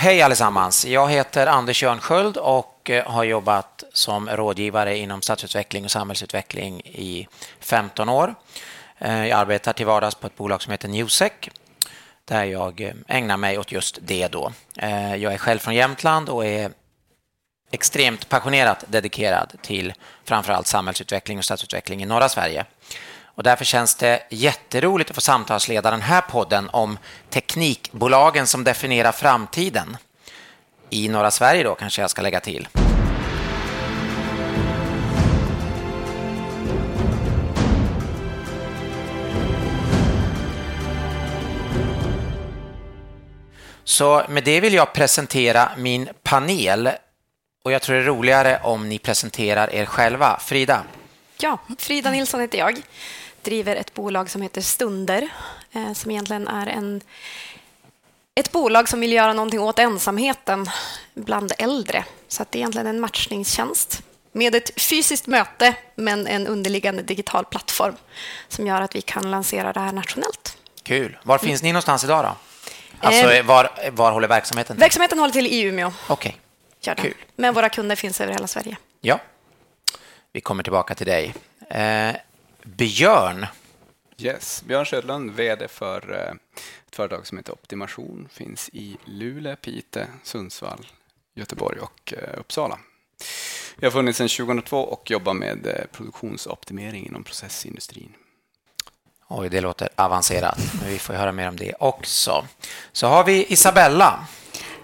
Hej allesammans! Jag heter Anders Jörnsköld och eh, har jobbat som rådgivare inom stadsutveckling och samhällsutveckling i 15 år. Eh, jag arbetar till vardags på ett bolag som heter Newsec där jag eh, ägnar mig åt just det. Då. Jag är själv från Jämtland och är extremt passionerat dedikerad till framförallt samhällsutveckling och stadsutveckling i norra Sverige. Och därför känns det jätteroligt att få samtalsleda den här podden om teknikbolagen som definierar framtiden. I norra Sverige då kanske jag ska lägga till. Så med det vill jag presentera min panel och jag tror det är roligare om ni presenterar er själva. Frida? Ja, Frida Nilsson heter jag driver ett bolag som heter Stunder, eh, som egentligen är en, ett bolag som vill göra någonting åt ensamheten bland äldre. Så att det är egentligen en matchningstjänst med ett fysiskt möte, men en underliggande digital plattform som gör att vi kan lansera det här nationellt. Kul. Var finns ni någonstans idag då? Alltså, eh, var, var håller verksamheten till? Verksamheten håller till i Umeå. Okej. Okay. Kul. Men våra kunder finns över hela Sverige. Ja. Vi kommer tillbaka till dig. Björn. Yes, Björn Södlund, VD för eh, ett företag som heter Optimation. Finns i Luleå, Pite, Sundsvall, Göteborg och eh, Uppsala. Jag har funnits sedan 2002 och jobbar med eh, produktionsoptimering inom processindustrin. Oj, det låter avancerat, men vi får höra mer om det också. Så har vi Isabella.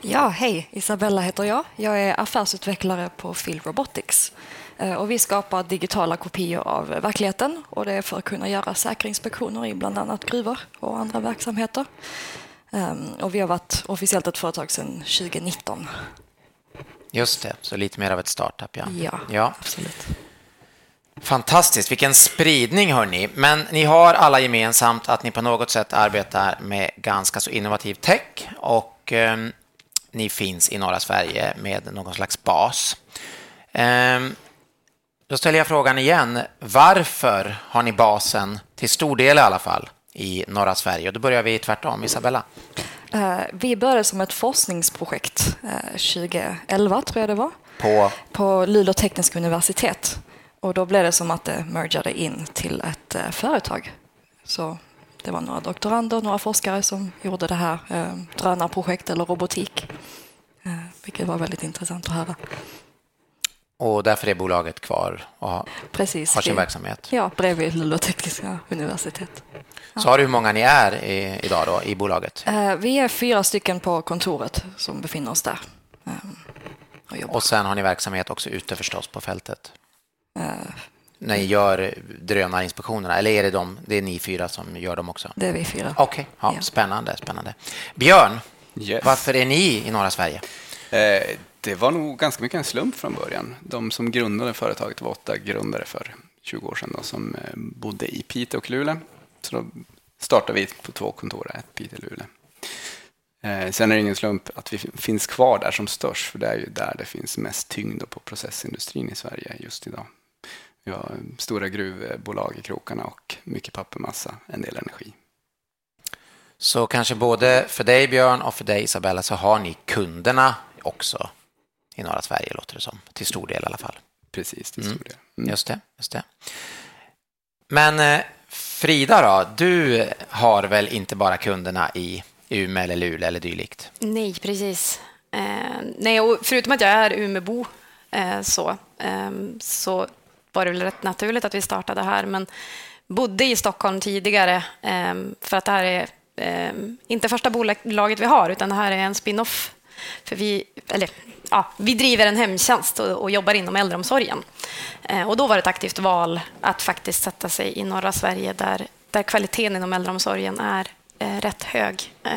Ja, hej. Isabella heter jag. Jag är affärsutvecklare på Phil Robotics. Eh, och vi skapar digitala kopior av verkligheten och det är för att kunna göra säkerinspektioner i bland annat gruvor och andra verksamheter. Ehm, och vi har varit officiellt ett företag sedan 2019. Just det, så lite mer av ett startup. Ja, ja, ja. absolut. Fantastiskt, vilken spridning hörni. Men ni har alla gemensamt att ni på något sätt arbetar med ganska så innovativ tech och eh, ni finns i norra Sverige med någon slags bas. Eh, då ställer jag frågan igen. Varför har ni basen, till stor del i alla fall, i norra Sverige? Och då börjar vi tvärtom. Isabella? Eh, vi började som ett forskningsprojekt 2011, eh, tror jag det var. På? På Luleå tekniska universitet. Och då blev det som att det mergade in till ett eh, företag. Så det var några doktorander, några forskare som gjorde det här drönarprojekt eller robotik. Vilket var väldigt intressant att höra. Och därför är bolaget kvar och har, Precis, har sin verksamhet? Ja, bredvid Luleå tekniska universitet. Ja. Så har du hur många ni är i, idag då, i bolaget? Uh, vi är fyra stycken på kontoret som befinner oss där. Um, och, och sen har ni verksamhet också ute förstås på fältet? Uh, när ni gör drönarinspektionerna, eller är det, de, det är ni fyra som gör dem också? Det är vi fyra. Okej, okay. ja, ja. spännande, spännande. Björn, yes. varför är ni i norra Sverige? Uh, det var nog ganska mycket en slump från början. De som grundade företaget var åtta grundare för 20 år sedan då, som eh, bodde i Piteå och Luleå. Så då startade vi på två kontor, ett Piteå och Luleå. Eh, sen är det ingen slump att vi finns kvar där som störst, för det är ju där det finns mest tyngd på processindustrin i Sverige just idag. Vi har stora gruvbolag i krokarna och mycket pappermassa, en del energi. Så kanske både för dig Björn och för dig Isabella så har ni kunderna också i norra Sverige, låter det som. Till stor del i alla fall. Precis, till stor del. Mm. Just, det, just det. Men eh, Frida, då, du har väl inte bara kunderna i Umeå eller Luleå eller dylikt? Nej, precis. Eh, nej, och förutom att jag är Umebo eh, så, eh, så var det väl rätt naturligt att vi startade här, men bodde i Stockholm tidigare eh, för att det här är eh, inte första bolaget vi har, utan det här är en spin-off. För vi, eller ja, vi driver en hemtjänst och, och jobbar inom äldreomsorgen. Eh, och då var det ett aktivt val att faktiskt sätta sig i norra Sverige där, där kvaliteten inom äldreomsorgen är eh, rätt hög. Eh,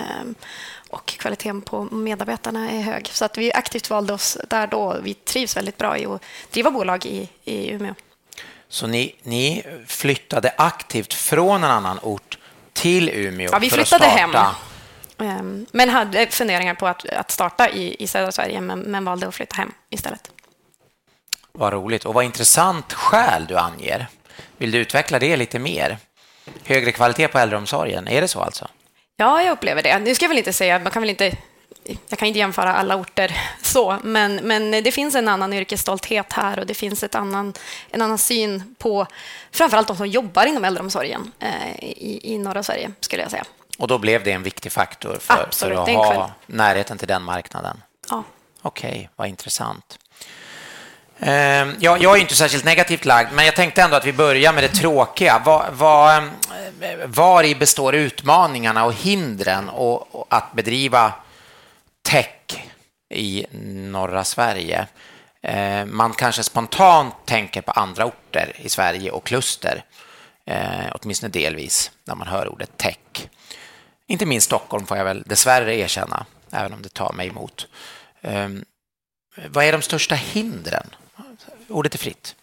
och kvaliteten på medarbetarna är hög. Så att vi aktivt valde oss där då. Vi trivs väldigt bra i att driva bolag i, i Umeå. Så ni, ni flyttade aktivt från en annan ort till Umeå ja, vi flyttade hem. Ehm, men hade funderingar på att, att starta i, i södra Sverige, men, men valde att flytta hem istället. Vad roligt och vad intressant skäl du anger. Vill du utveckla det lite mer? Högre kvalitet på äldreomsorgen, är det så alltså? Ja, jag upplever det. Nu ska jag väl inte säga, man kan väl inte jag kan inte jämföra alla orter så, men, men det finns en annan yrkesstolthet här och det finns ett annan, en annan syn på framförallt de som jobbar inom äldreomsorgen eh, i, i norra Sverige, skulle jag säga. Och då blev det en viktig faktor för, Absolut, för att ha närheten till den marknaden? Ja. Okej, okay, vad intressant. Ehm, jag, jag är inte särskilt negativt lagd, men jag tänkte ändå att vi börjar med det tråkiga. Var, var, eh, var i består utmaningarna och hindren och, och att bedriva tech i norra Sverige? Ehm, man kanske spontant tänker på andra orter i Sverige och kluster, eh, åtminstone delvis, när man hör ordet tech. Inte minst Stockholm får jag väl dessvärre erkänna, även om det tar mig emot. Ehm, vad är de största hindren Ordet är fritt.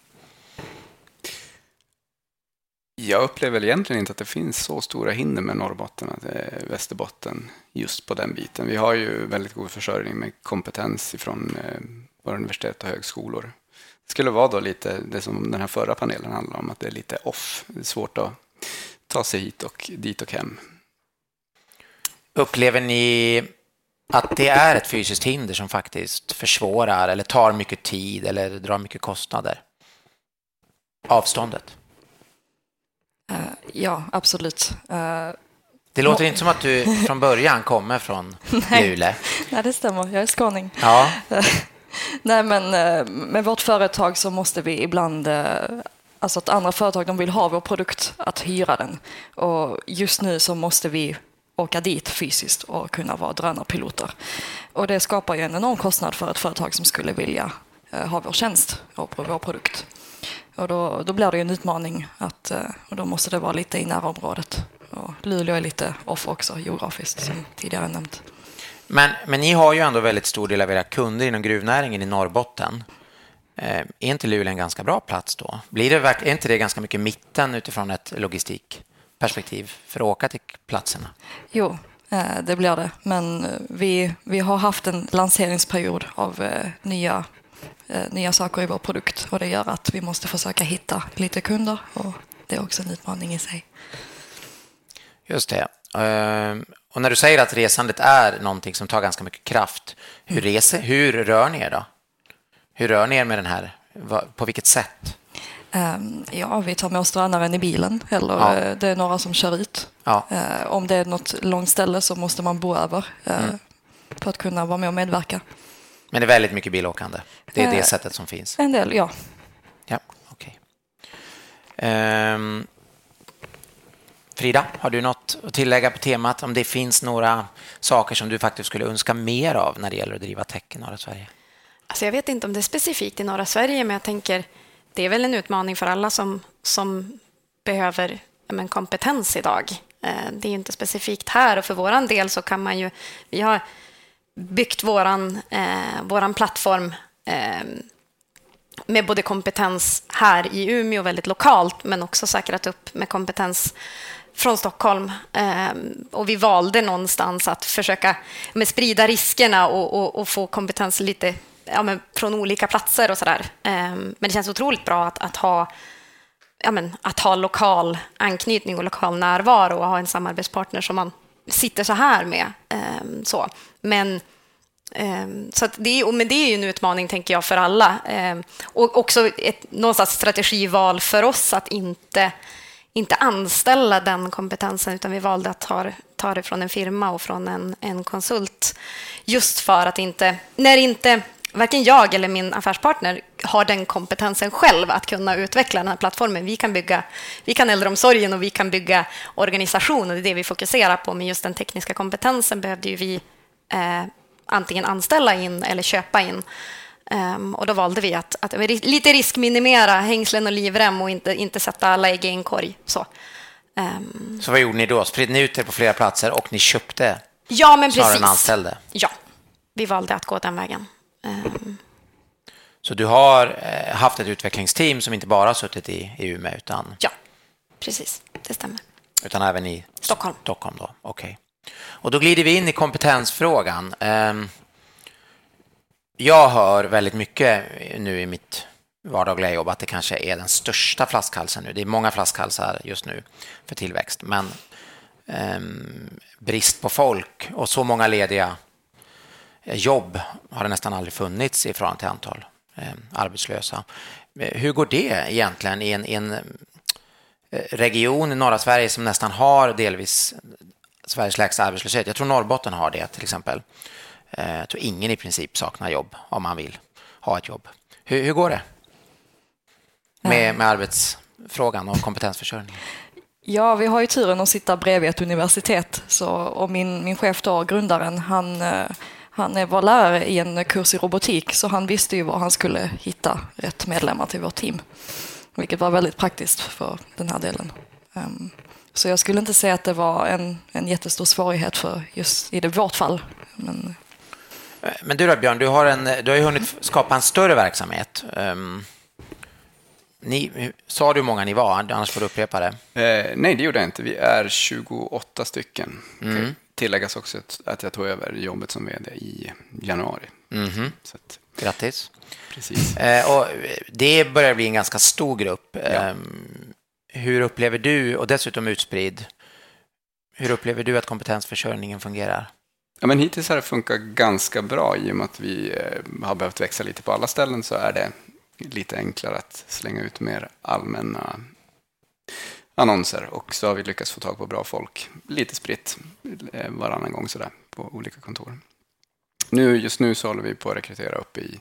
Jag upplever egentligen inte att det finns så stora hinder med Norrbotten och eh, Västerbotten just på den biten. Vi har ju väldigt god försörjning med kompetens från eh, våra universitet och högskolor. Det skulle vara då lite det som den här förra panelen handlade om, att det är lite off. Det är svårt att ta sig hit och dit och hem. Upplever ni att det är ett fysiskt hinder som faktiskt försvårar eller tar mycket tid eller drar mycket kostnader? Avståndet? Uh, ja, absolut. Uh, det låter inte som att du från början kommer från Luleå. Nej, det stämmer. Jag är skåning. Ja. Nej, men med vårt företag så måste vi ibland Alltså att andra företag de vill ha vår produkt, att hyra den. Och just nu så måste vi åka dit fysiskt och kunna vara drönarpiloter. Och det skapar ju en enorm kostnad för ett företag som skulle vilja eh, ha vår tjänst och vår produkt. Och då, då blir det en utmaning att, eh, och då måste det vara lite i närområdet. Och Luleå är lite off också geografiskt som tidigare nämnt. Men, men ni har ju ändå väldigt stor del av era kunder inom gruvnäringen i Norrbotten. Eh, är inte Luleå en ganska bra plats då? Blir det, är inte det ganska mycket mitten utifrån ett logistik? Perspektiv för att åka till platserna? Jo, eh, det blir det. Men eh, vi, vi har haft en lanseringsperiod av eh, nya, nya saker i vår produkt och det gör att vi måste försöka hitta lite kunder och det är också en utmaning i sig. Just det. Och när du säger att resandet är någonting som tar ganska mycket kraft, hur, mm. reser, hur rör ni er då? Hur rör ni er med den här? På vilket sätt? Ehm, ja, vi tar med oss drönaren i bilen eller ja. Eh, det är några som kör ut. Ja. Eh, om det är något långt ställe så måste man bo över eh, mm. för att kunna vara med och medverka. Men det är väldigt mycket bilåkande? Det är det sättet som finns? En del, ja. Ja, okej. Okay. Ehm, Frida, har du något att tillägga på temat? Om det finns några saker som du faktiskt skulle önska mer av när det gäller att driva tech i norra Sverige? Alltså jag vet inte om det är specifikt i norra Sverige, men jag tänker det är väl en utmaning för alla som, som behöver men, kompetens idag. Eh, det är inte specifikt här och för vår del så kan man ju... Vi har byggt vår eh, våran plattform eh, med både kompetens här i Umeå väldigt lokalt men också säkrat upp med kompetens från Stockholm. Eh, och vi valde någonstans att försöka med sprida riskerna och, och, och få kompetens lite ja, men från olika platser och sådär. Ehm, men det känns otroligt bra att, att ha ja, men, att ha lokal anknytning och lokal närvaro och ha en samarbetspartner som man sitter så här med. Ehm, så. Men, ehm, så det, är, men det är ju en utmaning, tänker jag, för alla. och också ett någonstans strategival för oss att inte, inte anställa den kompetensen, utan vi valde att ta, ta det från en firma och från en, en konsult. Just för att inte, när inte varken jag eller min affärspartner har den kompetensen själv att kunna utveckla den här plattformen. Vi kan bygga vi kan äldreomsorgen och vi kan bygga organisation och det är det vi fokuserar på. Men just den tekniska kompetensen behövde ju vi eh, antingen anställa in eller köpa in. Um, och då valde vi att, att lite riskminimera hängslen och livrem och inte, inte sätta alla ägg i en korg. Så. Um, så vad gjorde ni då? Spred ni ut er på flera platser och ni köpte ja, men precis. än anställde? Ja, vi valde att gå den vägen. Ehm. Så du har eh, haft ett utvecklingsteam som inte bara suttit i, i Umeå utan... Ja, precis. Det stämmer. Utan även i Stockholm. Stockholm då, okej. Okay. Och då glider vi in i kompetensfrågan. Ehm. Jag hör väldigt mycket nu i mitt vardagliga jobb att det kanske är den största flaskhalsen nu. Det är många flaskhalsar just nu för tillväxt, men um, brist på folk och så många lediga jobb har det nästan aldrig funnits i förhållande till antal arbetslösa. Hur går det egentligen i en, i en region i norra Sverige som nästan har delvis Sveriges lägsta arbetslöshet? Jag tror Norrbotten har det till exempel. Jag tror ingen i princip saknar jobb om man vill ha ett jobb. Hur, hur går det med, med arbetsfrågan och kompetensförsörjning? Ja, vi har ju turen att sitta bredvid ett universitet. Så, och min, min chef då, grundaren, han, eh, han var lärare i en kurs i robotik så han visste ju var han skulle hitta rätt medlemmar till vårt team. Vilket var väldigt praktiskt för den här delen. Um, så jag skulle inte säga att det var en, en jättestor svårighet för just i det, vårt fall. Men, Men du då Björn, du har, en, du har ju hunnit skapa en större verksamhet. Um, ni, sa du hur många ni var? Annars får du upprepa det. Eh, nej, det gjorde jag inte. Vi är 28 stycken. Mm. Tilläggas också att jag tog över jobbet som vd i januari. Mm. Så att, Grattis. Precis. Eh, och det börjar bli en ganska stor grupp. Ja. Eh, hur upplever du, och dessutom utspridd, hur upplever du att kompetensförsörjningen fungerar? Ja, men hittills har det funkat ganska bra i och med att vi eh, har behövt växa lite på alla ställen så är det lite enklare att slänga ut mer allmänna annonser och så har vi lyckats få tag på bra folk lite spritt eh, varannan gång sådär på olika kontor. Nu, just nu så håller vi på att rekrytera upp i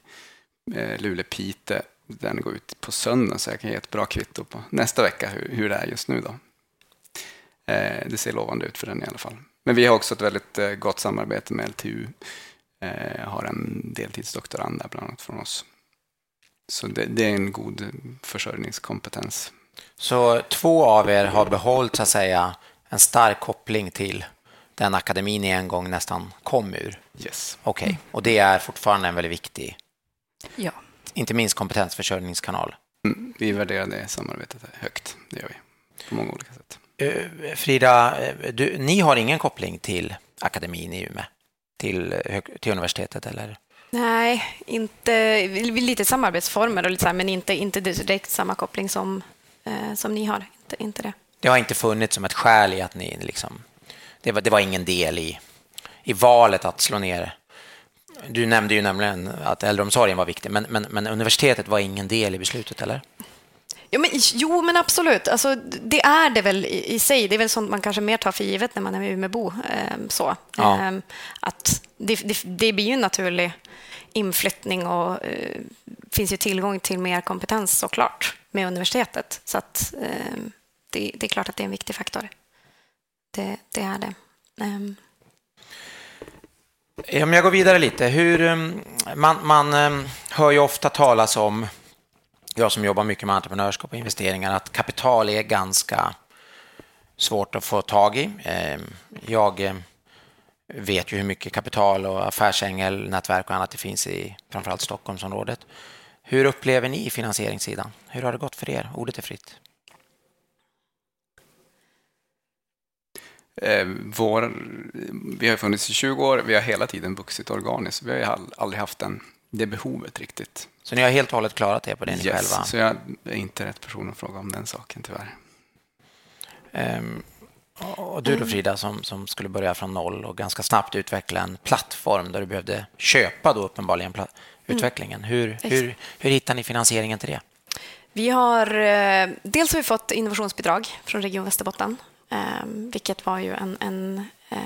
eh, Luleå-Pite. Den går ut på söndag så jag kan ge ett bra kvitto på nästa vecka hur, hur det är just nu. Då. Eh, det ser lovande ut för den i alla fall. Men vi har också ett väldigt eh, gott samarbete med LTU. Eh, har en deltidsdoktorand där bland annat från oss. Så det, det, är en god försörjningskompetens. Så två av er har behållit så att säga en stark koppling till den akademin ni en gång nästan kom ur? Yes. Okej, okay. och det är fortfarande en väldigt viktig, ja. inte minst kompetensförsörjningskanal? Mm, vi värderar det samarbetet högt, det gör vi, på många olika sätt. Uh, Frida, du, ni har ingen koppling till akademin i Umeå, till, till universitetet eller? Nej, inte, lite samarbetsformer och lite så här, men inte, inte direkt samma koppling som, eh, som ni har. Inte, inte det. det har inte funnits som ett skäl i att ni liksom... Det var, det var ingen del i, i valet att slå ner... Du nämnde ju nämligen att äldreomsorgen var viktig, men, men, men universitetet var ingen del i beslutet, eller? Jo, men, jo, men absolut. Alltså, det är det väl i, i, sig. Det är väl sånt man kanske mer tar för givet när man är Umeåbo. Eh, så. Ja. Eh, att det, det, det, blir ju en naturlig inflyttning och eh, finns ju tillgång till mer kompetens såklart med universitetet. Så att, eh, det, det, är klart att det är en viktig faktor. Det, det är det. Um. Om jag går vidare lite. Hur, ehm, man, man ehm, hör ju ofta talas om, jag som jobbar mycket med entreprenörskap och investeringar, att kapital är ganska svårt att få tag i. Jag vet ju hur mycket kapital och affärsängelnätverk och annat det finns i framförallt Stockholmsområdet. Hur upplever ni finansieringssidan? Hur har det gått för er? Ordet är fritt. Eh, vår, vi har funnits i 20 år, vi har hela tiden vuxit organiskt. Vi har aldrig haft den, det behovet riktigt. Så ni har helt och hållet klarat det på det ni yes, själva? så jag är inte rätt person att fråga om den saken tyvärr. Um, och du då Frida, som, som skulle börja från noll och ganska snabbt utveckla en plattform där du behövde köpa då uppenbarligen utvecklingen. Hur, hur, hur hittar ni finansieringen till det? Vi har, eh, dels har vi fått innovationsbidrag från Region Västerbotten, eh, vilket var ju en, en, eh,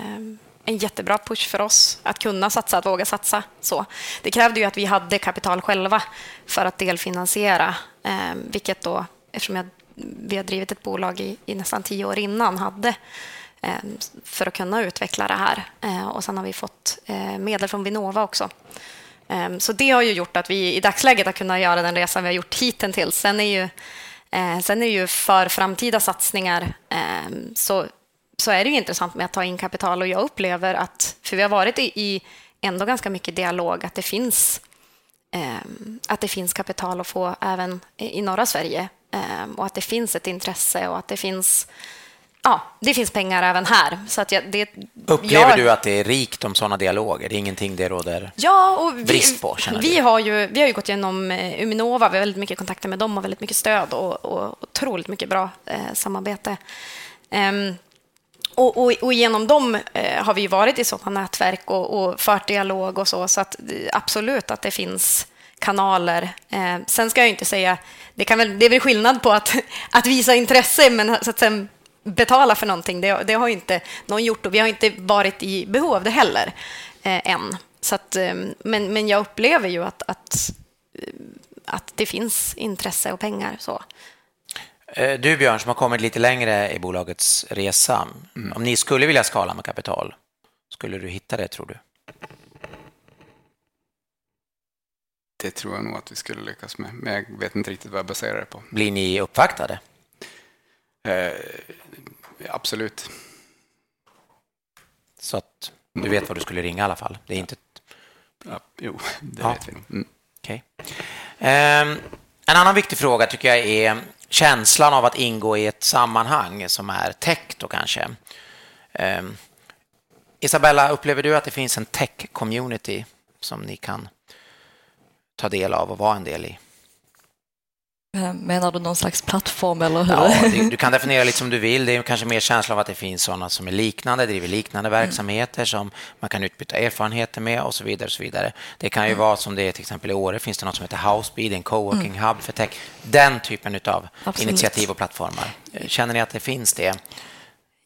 en jättebra push för oss att kunna satsa, att våga satsa. Så. Det krävde ju att vi hade kapital själva för att delfinansiera, vilket då, eftersom jag vi har drivit ett bolag i, i nästan tio år innan hade eh, för att kunna utveckla det här. Eh, och sen har vi fått eh, medel från Vinnova också. Ehm, så det har ju gjort att vi i dagsläget har kunnat göra den resan vi har gjort hittills. Sen är ju, eh, sen är ju för framtida satsningar ehm, så, så är det ju intressant med att ta in kapital och jag upplever att, för vi har varit i, i ändå ganska mycket dialog, att det finns ehm, att det finns kapital att få även i norra Sverige och att det finns ett intresse och att det finns Ja, det finns pengar även här. Så att jag, det, Upplever jag, du att det är rikt om sådana dialoger? Det är ingenting det råder ja, och vi, brist på? Vi har, ju, vi har ju gått igenom eh, Uminova, vi har väldigt mycket kontakter med dem och väldigt mycket stöd och, och otroligt mycket bra eh, samarbete. Um, och, och, och, genom dem eh, har vi varit i sådana nätverk och, och fört dialog och så, så att eh, absolut att det finns kanaler. Eh, sen ska jag inte säga, det, kan väl, det är väl skillnad på att, att visa intresse, men så att sen betala för någonting, det, det har inte någon gjort och vi har inte varit i behov av det heller eh, än. Så att, eh, men, men jag upplever ju att, att, eh, att det finns intresse och pengar. Så. Eh, du Björn, som har kommit lite längre i bolagets resa. Mm. Om ni skulle vilja skala med kapital, skulle du hitta det tror du? Det tror jag nog att vi skulle lyckas med, men jag vet inte riktigt vad jag baserar det på. Blir ni uppvaktade? Eh, absolut. Så att du vet vad du skulle ringa i alla fall? Det är inte... Ja, jo, det ja. vet vi. Mm. Okay. Eh, en annan viktig fråga tycker jag är känslan av att ingå i ett sammanhang som är tech då kanske. Eh, Isabella, upplever du att det finns en tech-community som ni kan ta del av och vara en del i? Eh, menar du någon slags plattform eller hur? Ja, du kan definiera lite som du vill. Det är kanske mer känsla av att det finns sådana som är liknande, driver liknande mm. verksamheter som man kan utbyta erfarenheter med och så vidare. Och så vidare. Det kan ju mm. vara som det är till exempel i Åre finns det något som heter Housebeat, en coworking mm. hub för tech. Den typen av initiativ och plattformar. Känner ni att det finns det?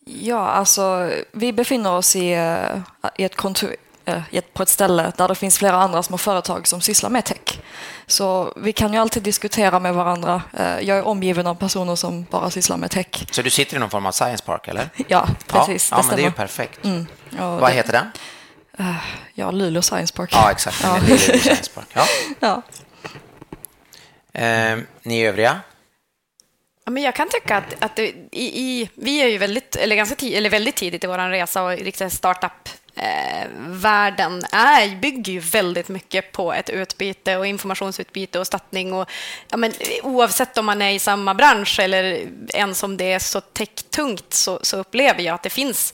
Ja, alltså vi befinner oss i, eh, i ett kontor, på ett ställe där det finns flera andra små företag som sysslar med tech. Så vi kan ju alltid diskutera med varandra. Eh, jag är omgiven av personer som bara sysslar med tech. Så du sitter i någon form av science park, eller? Ja, precis. Ja, ja men det är ju perfekt. Mm. Vad det... heter den? Uh, ja, Luleå Science Park. Ja, exakt. Ja. Luleå Science Park. Ja. ja. Eh, ni övriga? Ja, men jag kan tycka att, att det, i, i, vi är ju väldigt, eller ganska tid, eller väldigt tidigt i vår resa och riktigt startup eh, världen är, bygger ju väldigt mycket på ett utbyte och informationsutbyte och stöttning. Och, ja, men, oavsett om man är i samma bransch eller ens om det är så techtungt så, så upplever jag att det finns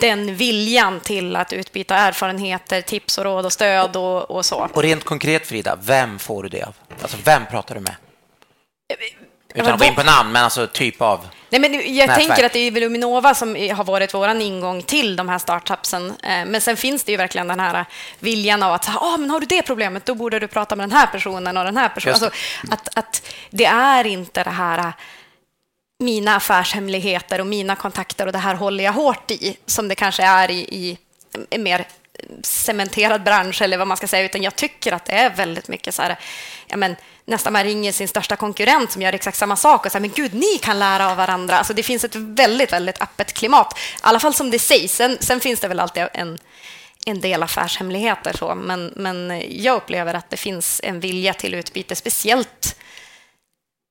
den viljan till att utbyta erfarenheter, tips och råd och stöd och, och så. Och rent konkret Frida, vem får du det av? Alltså vem pratar du med? Eh, utan att gå in på namn, men alltså typ av Nej, men jag nätverk. tänker att det är Luminova som har varit vår ingång till de här startupsen. Eh, men sen finns det ju verkligen den här viljan av att ah, men har du det problemet, då borde du prata med den här personen och den här personen. Alltså, att, att det är inte det här mina affärshemligheter och mina kontakter och det här håller jag hårt i, som det kanske är i, i mer cementerad bransch eller vad man ska säga, utan jag tycker att det är väldigt mycket så här, ja men nästan man ringer sin största konkurrent som gör exakt samma sak och säger men gud, ni kan lära av varandra. Alltså det finns ett väldigt, väldigt öppet klimat, i alla fall som det sägs. Sen, sen finns det väl alltid en, en del affärshemligheter, så. Men, men jag upplever att det finns en vilja till utbyte, speciellt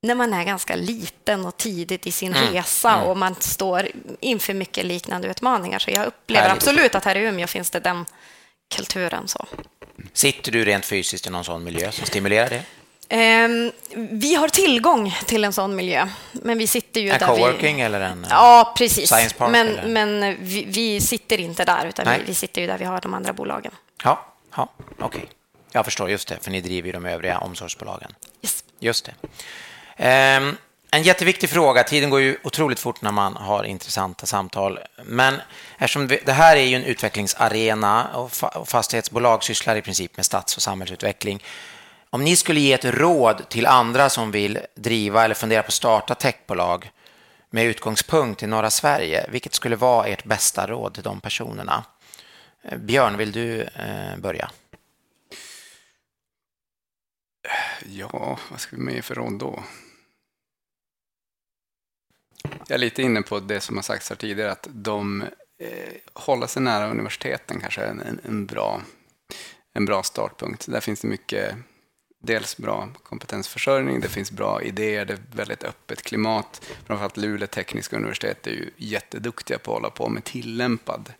när man är ganska liten och tidigt i sin mm. resa mm. och man står inför mycket liknande utmaningar. Så jag upplever Härligt. absolut att här i Umeå finns det den kulturen. Så. Sitter du rent fysiskt i någon sån miljö som stimulerar det? Um, vi har tillgång till en sån miljö, men vi sitter ju en där coworking vi... eller en ja, precis. science park? Men, men vi, vi, sitter inte där, utan vi, vi, sitter ju där vi har de andra bolagen. Ja, ja okej. Okay. Jag förstår, just det, för ni driver ju de övriga omsorgsbolagen. Yes. Just det. Um, en jätteviktig fråga. Tiden går ju otroligt fort när man har intressanta samtal. Men eftersom det här är ju en utvecklingsarena och fastighetsbolag sysslar i princip med stads och samhällsutveckling om ni skulle ge ett råd till andra som vill driva eller fundera på att starta techbolag med utgångspunkt i norra Sverige, vilket skulle vara ert bästa råd till de personerna? Eh, Björn, vill du eh, börja? Ja, vad ska vi med för råd då? Jag är lite inne på det som har sagts här tidigare, att de eh, håller sig nära universiteten kanske är en, en, bra, en bra startpunkt. Där finns det mycket dels bra kompetensförsörjning, det finns bra idéer, det är väldigt öppet klimat. Framförallt Luleå tekniska universitet är ju jätteduktiga på att hålla på med tillämpad, eh,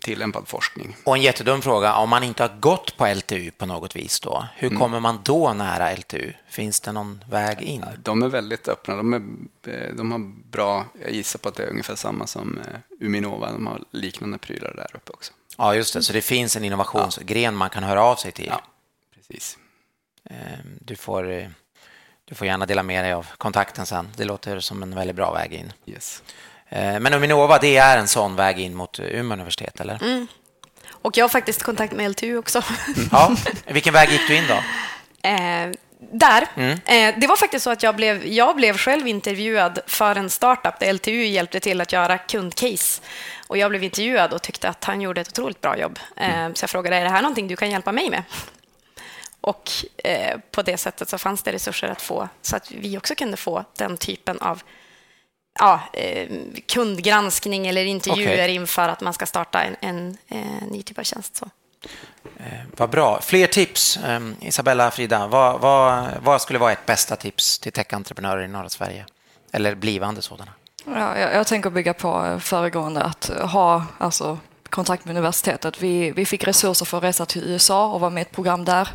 tillämpad forskning. Och en jättedum fråga, om man inte har gått på LTU på något vis då, hur mm. kommer man då nära LTU? Finns det någon väg in? De är väldigt öppna, de, är, eh, de har bra, jag gissar på att det är ungefär samma som eh, Uminova, de har liknande prylar där uppe också. Ja, just det, så det finns en innovationsgren ja. man kan höra av sig till. Ja. Precis. Ehm, du får, eh, du får gärna dela med dig av kontakten sen. Det låter som en väldigt bra väg in. Yes. Eh, men Uminova, det är en sån väg in mot Umeå universitet, eller? Mm. Och jag har faktiskt kontakt med LTU också. Ja, vilken väg gick du in då? Eh, där. Mm. Eh, det var faktiskt så att jag blev, jag blev själv intervjuad för en startup där LTU hjälpte till att göra kundcase. Och jag blev intervjuad och tyckte att han gjorde ett otroligt bra jobb. Eh, Mm. så jag frågade, är det här någonting du kan hjälpa mig med? Och eh, på det sättet så fanns det resurser att få så att vi också kunde få den typen av ja, eh, kundgranskning eller intervjuer Okej. inför att man ska starta en, en, eh, ny typ av tjänst. Så. Eh, vad bra. Fler tips, eh, Isabella, Frida. Vad, vad, vad skulle vara ert bästa tips till techentreprenörer i norra Sverige? Eller blivande sådana? Ja, jag, jag tänker bygga på föregående, att ha alltså, kontakt med universitetet. Vi, vi fick resurser för att resa till USA och vara med i ett program där.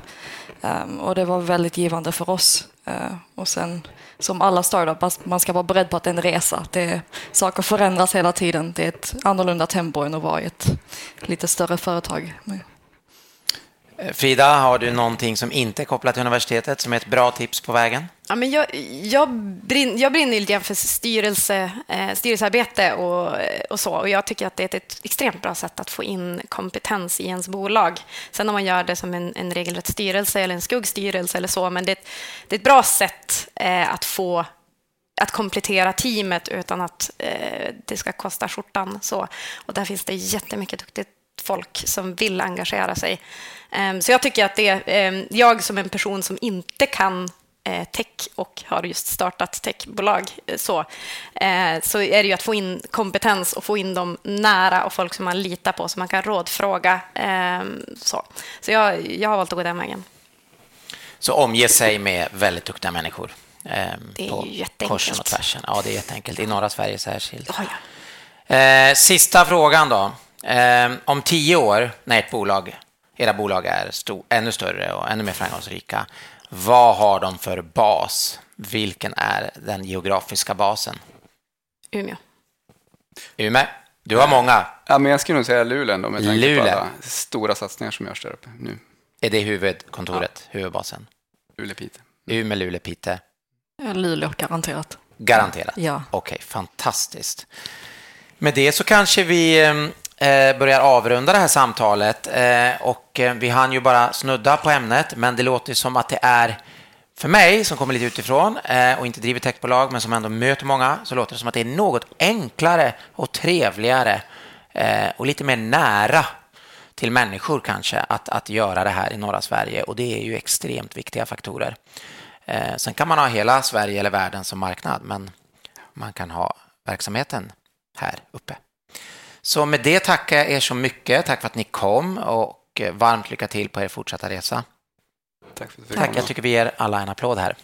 Ehm, och det var väldigt givande för oss. Eh, och sen, som alla startups, man ska vara beredd på att det är en resa. Det, saker förändras hela tiden. Det är ett annorlunda tempo än att vara i ett lite större företag. Frida, har du någonting som inte är kopplat till universitetet som är ett bra tips på vägen? Ja, men jag, jag, brin, jag brinner lite grann för styrelse, eh, styrelsearbete och, och så. Och jag tycker att det är ett extremt bra sätt att få in kompetens i ens bolag. Sen om man gör det som en, en regelrätt styrelse eller en skuggstyrelse eller så, men det, är ett- det är ett bra sätt eh, att få att komplettera teamet utan att eh, det ska kosta skjortan. Så. Och där finns det jättemycket duktigt folk som vill engagera sig. Ehm, så jag tycker att det är jag som en person som inte kan eh, tech och har just startat techbolag eh, så, eh, så är det ju att få in kompetens och få in dem nära och folk som man litar på som man kan rådfråga. ehm, så så jag, jag har valt att gå den vägen. Så omge sig med väldigt duktiga människor. Det är på ju jätteenkelt. korsen och tvärsen. Ja, det är jätteenkelt. I norra Sverige särskilt. Ja, ja. Sista frågan då. Eh, om tio år, när ert bolag, era bolag är stor, ännu större och ännu mer framgångsrika, vad har de för bas? Vilken är den geografiska basen? Umeå. Umeå? Du har många. Ja, men jag skulle nog säga Luleå ändå, med tanke Luleå. på alla stora satsningar som görs där uppe nu. Är det huvudkontoret, huvudbasen? Luleå, Piteå. Umeå, Luleå, Piteå? Ja, Luleå, garanterat. Garanterat? Ja. Okej, fantastiskt. Med det så kanske vi eh, Eh, börjar avrunda det här samtalet. Eh, och eh, vi hann ju bara snudda på ämnet, men det låter som att det är för mig som kommer lite utifrån och inte driver techbolag, men som ändå möter många, så låter det som att det är något enklare och trevligare och lite mer nära till människor kanske att, att göra det här i norra Sverige och det är ju extremt viktiga faktorer. Sen kan man ha hela Sverige eller världen som marknad, men man kan ha verksamheten här uppe. Så med det tackar jag er så mycket. Tack för att ni kom och varmt lycka till på er fortsatta resa. Tack för att fick Tack, komma. jag tycker vi ger alla en applåd här.